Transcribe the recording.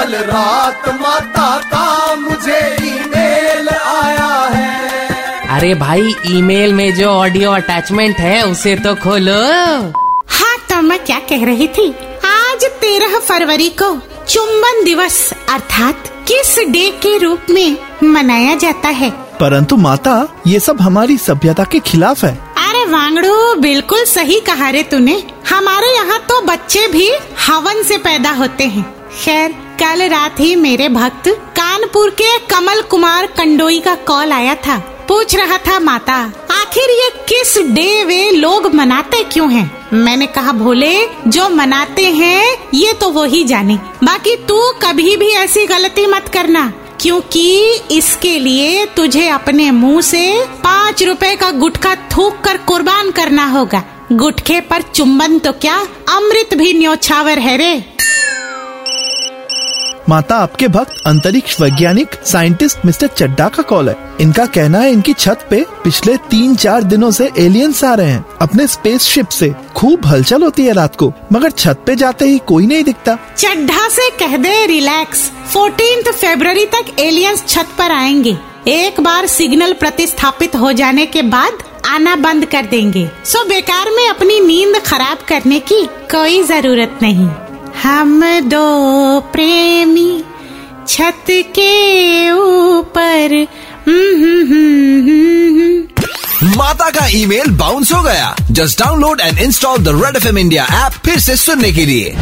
कल रात माता का मुझे ईमेल आया है। अरे भाई ईमेल में जो ऑडियो अटैचमेंट है उसे तो खोलो। हाँ तो मैं क्या कह रही थी? आज तेरह फरवरी को चुंबन दिवस अर्थात किस डे के रूप में मनाया जाता है? परंतु माता ये सब हमारी सभ्यता के खिलाफ है। अरे वांगड़ू बिल्कुल सही कहा रे तूने। हमारे यहाँ तो बच्चे भी हवन से पैदा होते हैं। खैर कल रात ही मेरे भक्त कानपुर के कमल कुमार कंडोई का कॉल आया था। पूछ रहा था, माता, आखिर ये किस डे वे लोग मनाते क्यों हैं? मैंने कहा, भोले, जो मनाते हैं, ये तो वो ही जाने। बाकी तू कभी भी ऐसी गलती मत करना, क्योंकि इसके लिए तुझे अपने मुँह से पाँच रुपए का गुटखा थूक कर कुर्बान करना होगा। गुटखे पर चुम्बन तो क्या? अमृत भी न्योछावर है रे। माता आपके भक्त, अंतरिक्ष वैज्ञानिक, साइंटिस्ट मिस्टर चड्डा का कॉल है। इनका कहना है इनकी छत पे पिछले तीन चार दिनों से एलियंस आ रहे हैं। अपने स्पेसशिप से खूब हलचल होती है रात को, मगर छत पे जाते ही कोई नहीं दिखता। चड्ढा से कह दे रिलैक्स फोर्टीन फरवरी तक एलियंस छत पर आएँगे। एक बार सिग्नल प्रतिस्थापित हो जाने के बाद आना बंद कर देंगे। सो बेकार में अपनी नींद खराब करने की कोई ज़रूरत नहीं। हम दो प्रेमी छत के ऊपर। माता का ईमेल बाउंस हो गया। Just download and install the Red FM India India app फिर से सुनने के लिए।